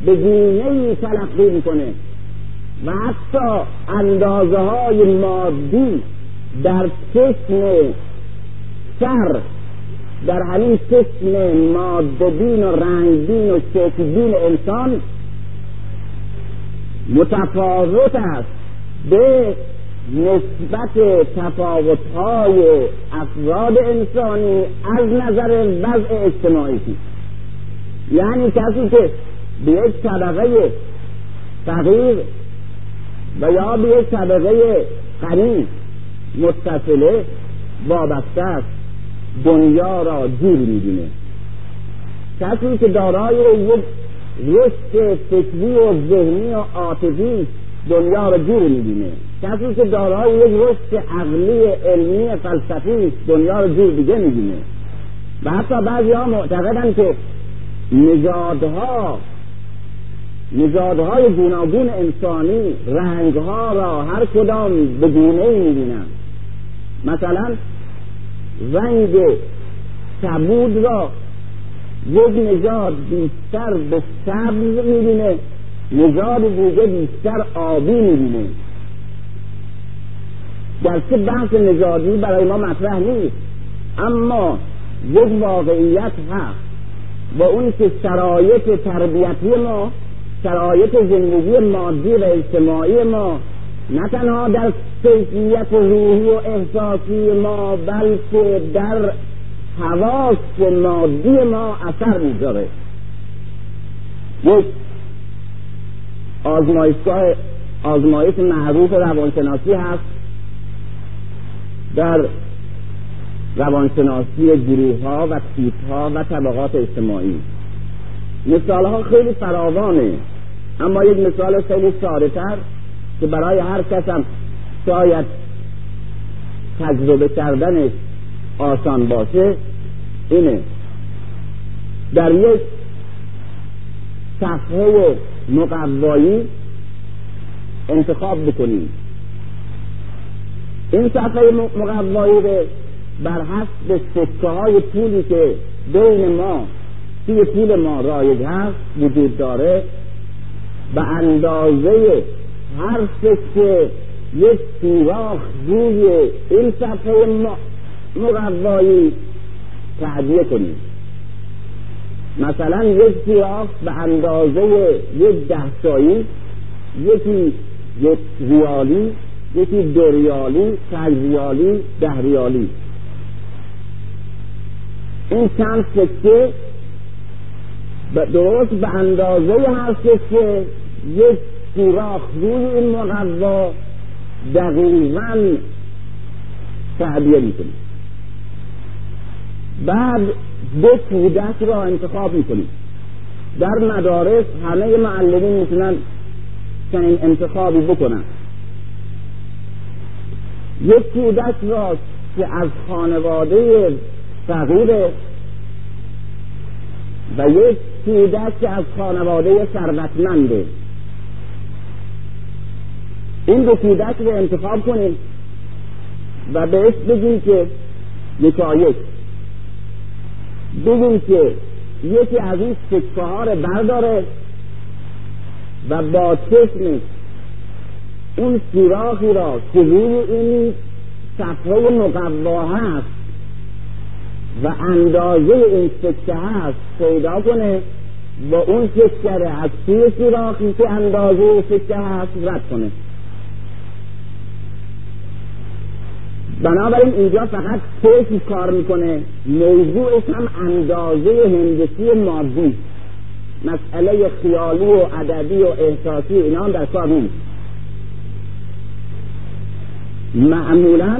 به گونه تلقی می‌کنه. و حتی اندازه های مادی در چشم سر در همین چشم مادبین و رنگبین و شکلبین انسان متفاوت است. به نسبت تفاوتهای افراد انسانی از نظر وضع اجتماعی یعنی کسی که به یک طبقه فقیر و یا به یک طبقه غنی متصله وابسته است. دنیا را جور می‌بینه. کسی که دارای یک رشد فکری و ذهنی و عاطفی دنیا را جور می‌بینه. کسی که دارای یک رشد عقلی علمی فلسفی دنیا را جور دیگه می‌بینه. و حتی بعضی ها معتقدن که نژادها نژادهای گوناگون انسانی رنگها را هر کدام به گونه ای می‌بینن مثلا رنگ کبود را یک نژاد بیشتر به سبز می‌بینه نژاد دیگه بیشتر آبی می‌بینه. گرچه بحث نژادی برای ما مطرح نیست اما یک واقعیت هست با اون که شرایط تربیتی ما شرایط زندگی مادی و اجتماعی ما نه تنها در کیفیت روحی و احساسی ما بلکه در حواس مادی ما اثر می‌ذاره. یک آزمایشگاه آزمایش معروف روانشناسی هست. در روانشناسی گروه ها و تیپ ها و طبقات اجتماعی. مثال ها خیلی فراوانه. اما یک مثال خیلی ساده تر که برای هر کس هم شاید تجربه کردنش آسان باشه اینه. در یک صفحه مقوایی انتخاب بکنیم. این صفحه مقوایی رو بر حسب سکه های پولی که بین ما توی پول ما رایج هست وجود داره به اندازه هر سکه یک سوراخ روی این صفحه مقوایی تعدیه کنیم. مثلا یک سوراخ به اندازه یک دهتایی یکی یک ریالی یکی دو ریالی پنج ریالی ده ریالی. این چند سکه درست به اندازه هر سکه یک سوراخ روی این مقوا دقیقا تعبیه می‌کنیم بعد دو کودک را انتخاب می‌کنیم در مدارس همه معلمین می‌تونن چنین انتخابی بکنن. یک کودک را که از خانواده فقیره و یک کودک که از خانواده ثروتمنده. این دو کودک رو انتخاب کنیم و بهش بگیم که یکایک بگیم که یکی از این سکه ها رو برداره و با چشمش اون سوراخی را که روی این صفحه مقوا هست و اندازه این سکه هست پیدا کنه و اون سکه از توی سوراخی که اندازه سکه هست رد کنه. بنابراین اینجا فقط چشم کار می‌کنه. موضوعش هم اندازه هندسی مادی. مسئله خیالی و ادبی و احساسی اینا هم در کار نیست. معمولا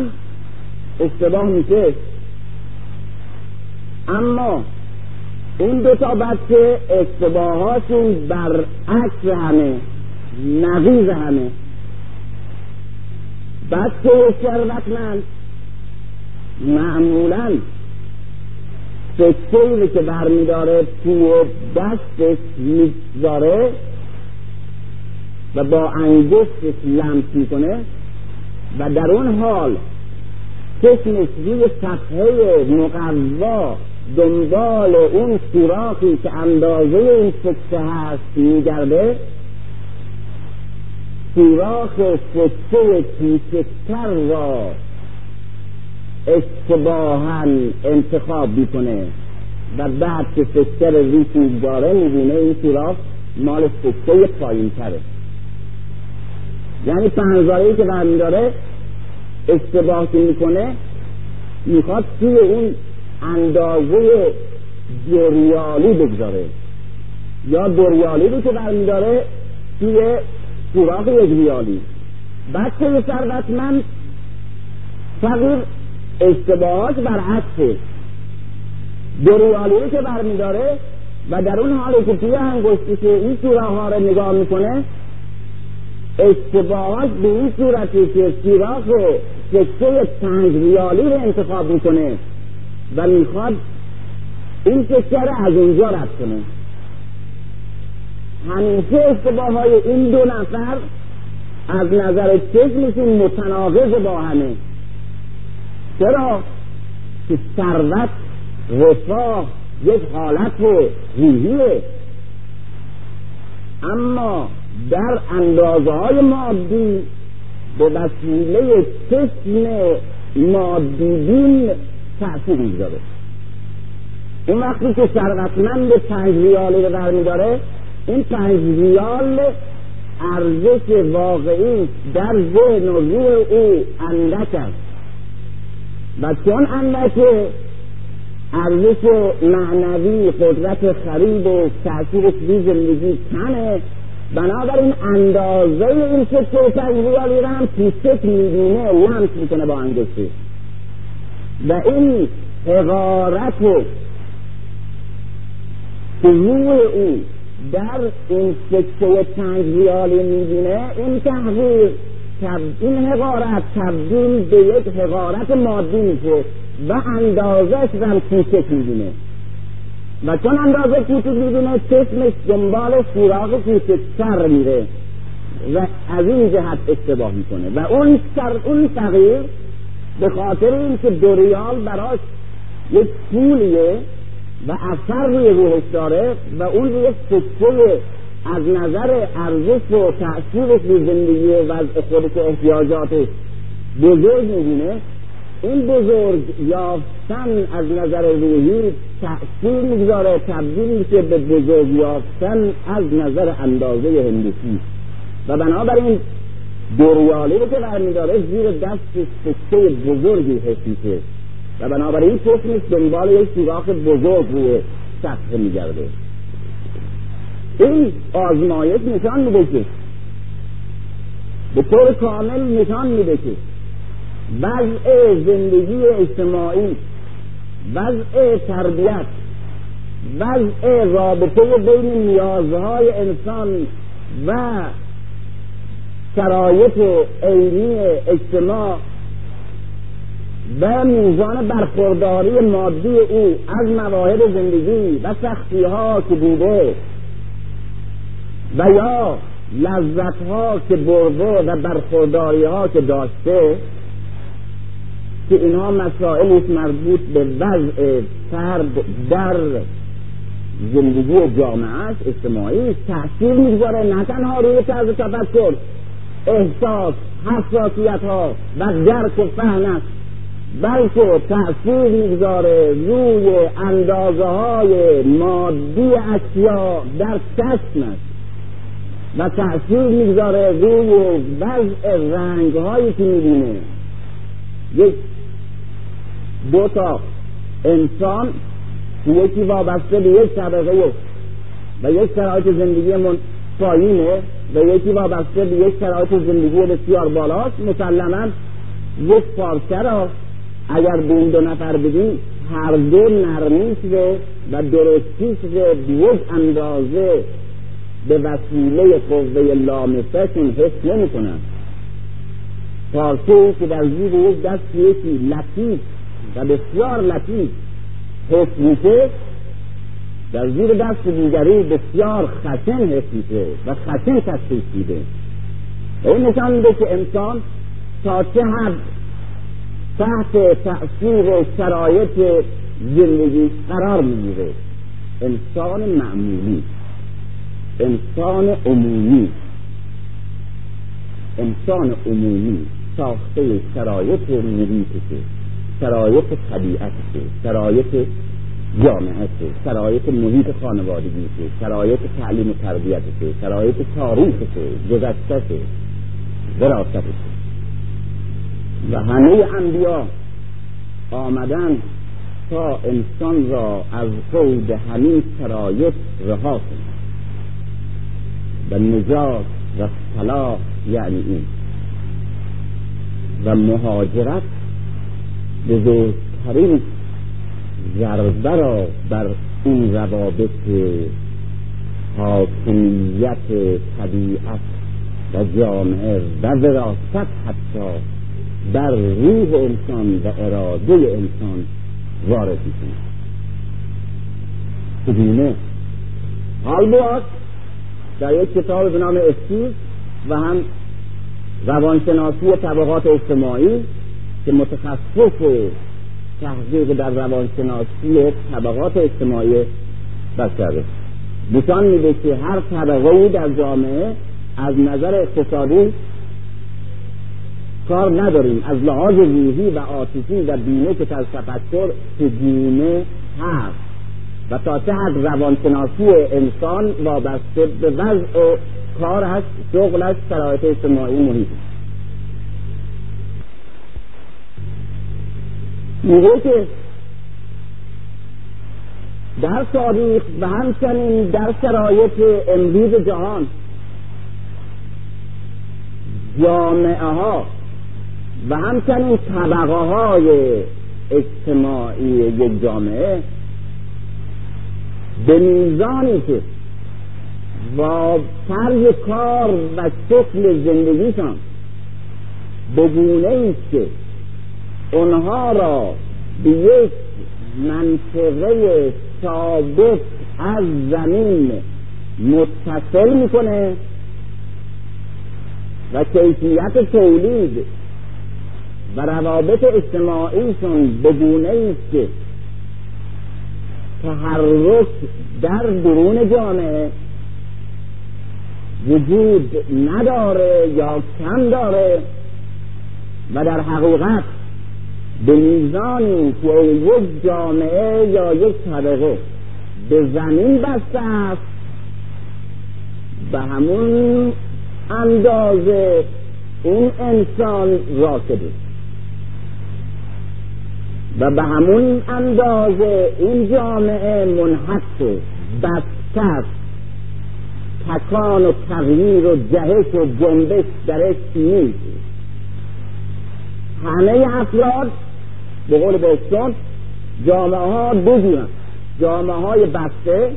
اشتباه میشه اما این دو تا بچه اشتباهاشون برعکس همه نقیز همه. بچه ثروتمند معمولا سکهی که برمیداره توی دستش می‌گذاره و با انگشتش لمس می‌کنه و در اون حال چشمش روی صفحه مقوا دنبال اون سوراخی که اندازه این سکه هست میگرده سوراخ سکه کوچکتر را اشتباها انتخاب می‌کنه و بعد که سکه رو روی می‌گذاره می‌بینه این سوراخ مال سکه پایین تره یعنی پنزارهی که برمیداره اشتباه که می‌کنه می‌خواد توی اون اندازه دوریالی بگذاره. یا دوریالی رو که برمیداره توی سوراخ یک ریالی بچه ثروتمند فقیر اشتباهات برعکسه. دوریالی رو که برمیداره و در اون حالی که توی انگشتی که این سوراخ ها رو نگاه می‌کنه اشتباهات به این صورتی که سوراخ سکه پنج ریالی رو انتخاب می‌کنه. و می‌خواد این رو از اونجا رد کنه. همیشه اشتباه های این دو نفر از نظر چشمشون متناقض با همه. چرا؟ که ثروت رفاه یک حالت روحیه. اما در اندازه های مادی به وسیله چشم مادی بین تأثیر می‌گذاره. اون وقتی که ثروتمند پنج ریالی رو برمیداره این پنج ریال ارزش واقعی در ذهن و روح او اندک است. و چون اندکه ارزش معنوی قدرت خرید و تاثیرش روی زندگی کمه. بنابراین اندازه این سکه پنج ریالی رو هم پیست می‌بینه لمس می‌کنه با انگشتی و این حقارت که او در این سکه پنج ریالی می‌بینه این تحقیق این حقارت تبدیل به یک حقارت مادی میشه و اندازش هم کوچک می‌بینه. و چون اندازه کوچک می‌بینه چشمش دنبال سوراخ کوچکتر میره و از این جهت اشتباه می‌کنه. و اون سر اون تغییر به خاطر اینکه دو ریال براش یک پولیه و اثر روی روحش داره و اون یک سکه از نظر ارزش و تأثیرش روی زندگی وضع خودش و احتیاجاتش بزرگ می‌بینه. این بزرگ یافتن از نظر روحی تأثیر می‌گذاره تبدیل میشه به بزرگ یافتن از نظر اندازه هندسی و بنابراین دوریالی رو که برمیداره زیر دست سکه بزرگی حس میشه و بنابراین چشمش دنبال یک سوراخ بزرگ روی سطح میگرده. این آزمایش نشان میده که به طور کامل نشان میده که وضع زندگی اجتماعی وضع تربیت وضع رابطه بین نیازهای انسان و شرایط عینی اجتماع و میزان برخورداری مادی او از مواهب زندگی و سختی ها که بوده و یا لذت ها که برده و برخورداری ها که داشته که اینها مسائلی مربوط به وضع فرد در زندگی جامعه اجتماعی تاثیر می‌گذاره نه تنها روی طرز تفکر احساس حساسیت ها و درک و فهم است. بلکه تأثیر می‌گذاره روی اندازه های مادی اشیا در چشم است. و تأثیر می‌گذاره روی وضع رنگ هایی که می‌بینه. یک دو تا انسان یکی وابسته به یک طبقه و یک شرایط زندگی من پایینه و یکی وابسته به یک شرایط زندگی بسیار بالاست. مسلما یک پارچه را اگر به این دو نفر بدیم هر دو نرمیش و درستیش رو به یک اندازه به وسیله قوه لامسهشون حس نمی کنن پارچه که در زیر یک دست یکی لطیف و بسیار لطیف حس میشه در زیر دست دیگری بسیار خشن حس میشه و خشن تشخیص میده. این نشان میده که انسان تا چه حد تحت تأثیر شرایط زندگی قرار می‌گیره. انسان معمولی انسان عمومی انسان عمومی ساخته شرایط محیطشه شرایط طبیعتشه شرایط جامعهشه شرایط محیط خانوادگیشه شرایط تعلیم و تربیتشه شرایط تاریخشه گذشتهشه وراستشه و همه انبیا آمدن تا انسان را از قود همین شرایط رها کنند. و نجات و صلاح یعنی این. و مهاجرت بزرگترین ضربه را بر این روابط حاکمیت طبیعت و جامعه و وراست حتی در روح انسان و اراده انسان وارد می‌کنه. چگونه حال بود در یک کتاب به نام استیز و هم روانشناسی طبقات اجتماعی که متخصص تحقیق در روانشناسی طبقات اجتماعی بشره نشان میده که هر طبقه در جامعه از نظر اقتصادی کار نداریم. از لحاظ روحی و عاطفی و بینش از تفکر چگونه هست. و تا چه حد روانشناسی انسان وابسته به وضع کارش شغلش شرایط اجتماعی محیط میگه که در تاریخ و همچنین در شرایط امروز جهان جامعه ها و همچنین طبقه های اجتماعی یک جامعه به میزانی که با طرز کار و شکل زندگیشان به گونه است که اونها را به یک منطقه ثابت از زمین متصل می‌کنه و کیفیت تولید و روابط اجتماعیشون به گونه است که تحرک در درون جامعه وجود نداره یا کم داره و در حقیقت به میزانی که یک جامعه یا یک طبقه. به زمین بسته است. به همون اندازه این انسان راکده. و به همون اندازه این جامعه منحط بسته تکان و تغییر و جهش و جنبش درش نیست. همه افراد به قول بهشتون جامعه ها دو جامعه های بسته